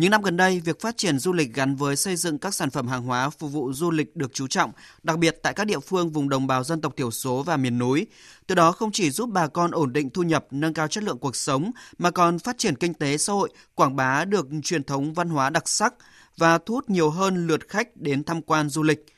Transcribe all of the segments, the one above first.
Những năm gần đây, việc phát triển du lịch gắn với xây dựng các sản phẩm hàng hóa phục vụ du lịch được chú trọng, đặc biệt tại các địa phương vùng đồng bào dân tộc thiểu số và miền núi. Từ đó không chỉ giúp bà con ổn định thu nhập, nâng cao chất lượng cuộc sống, mà còn phát triển kinh tế xã hội, quảng bá được truyền thống văn hóa đặc sắc và thu hút nhiều hơn lượt khách đến tham quan du lịch –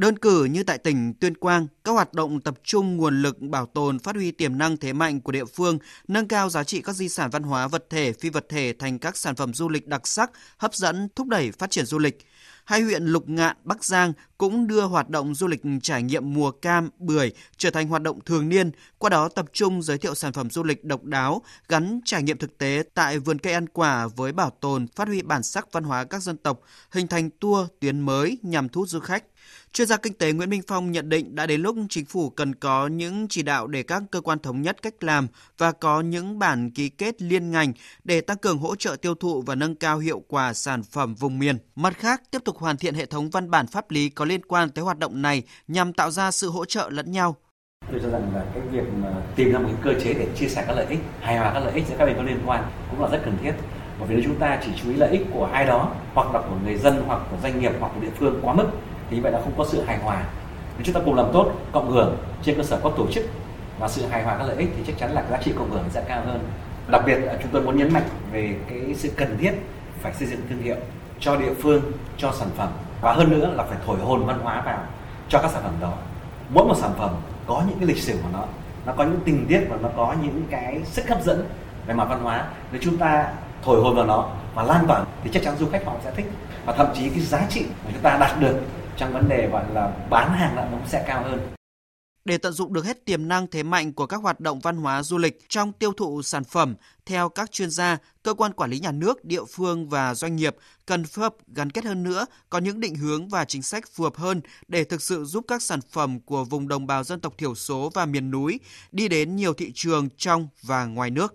Đơn cử như tại tỉnh Tuyên Quang, các hoạt động tập trung nguồn lực bảo tồn phát huy tiềm năng thế mạnh của địa phương, nâng cao giá trị các di sản văn hóa vật thể, phi vật thể thành các sản phẩm du lịch đặc sắc, hấp dẫn, thúc đẩy phát triển du lịch. Hai huyện Lục Ngạn, Bắc Giang cũng đưa hoạt động du lịch trải nghiệm mùa cam, bưởi trở thành hoạt động thường niên, qua đó tập trung giới thiệu sản phẩm du lịch độc đáo, gắn trải nghiệm thực tế tại vườn cây ăn quả với bảo tồn, phát huy bản sắc văn hóa các dân tộc, hình thành tour tuyến mới nhằm thu hút du khách. Chuyên gia kinh tế Nguyễn Minh Phong nhận định đã đến lúc chính phủ cần có những chỉ đạo để các cơ quan thống nhất cách làm và có những bản ký kết liên ngành để tăng cường hỗ trợ tiêu thụ và nâng cao hiệu quả sản phẩm vùng miền. Mặt khác, tiếp tục hoàn thiện hệ thống văn bản pháp lý có liên quan tới hoạt động này nhằm tạo ra sự hỗ trợ lẫn nhau. Tôi cho rằng là cái việc mà tìm ra một cái cơ chế để chia sẻ các lợi ích, hài hòa các lợi ích giữa các bên có liên quan cũng là rất cần thiết. Bởi vì nếu chúng ta chỉ chú ý lợi ích của ai đó, hoặc là của người dân, hoặc của doanh nghiệp, hoặc của địa phương quá mức, thì như vậy là không có sự hài hòa nếu chúng ta cùng làm tốt cộng hưởng trên cơ sở có tổ chức và sự hài hòa các lợi ích thì chắc chắn là giá trị cộng hưởng sẽ cao hơn đặc biệt là chúng tôi muốn nhấn mạnh về cái sự cần thiết phải xây dựng thương hiệu cho địa phương, cho sản phẩm. Và hơn nữa là phải thổi hồn văn hóa vào cho các sản phẩm đó. Mỗi một sản phẩm có những cái lịch sử của nó. Nó có những tình tiết và nó có những cái sức hấp dẫn về mặt văn hóa. Nếu chúng ta thổi hồn vào nó và lan tỏa thì chắc chắn du khách họ sẽ thích. Và thậm chí cái giá trị mà chúng ta đạt được trong vấn đề gọi là bán hàng nó cũng sẽ cao hơn. Để tận dụng được hết tiềm năng thế mạnh của các hoạt động văn hóa du lịch trong tiêu thụ sản phẩm, theo các chuyên gia, cơ quan quản lý nhà nước, địa phương và doanh nghiệp cần phối hợp gắn kết hơn nữa, có những định hướng và chính sách phù hợp hơn để thực sự giúp các sản phẩm của vùng đồng bào dân tộc thiểu số và miền núi đi đến nhiều thị trường trong và ngoài nước.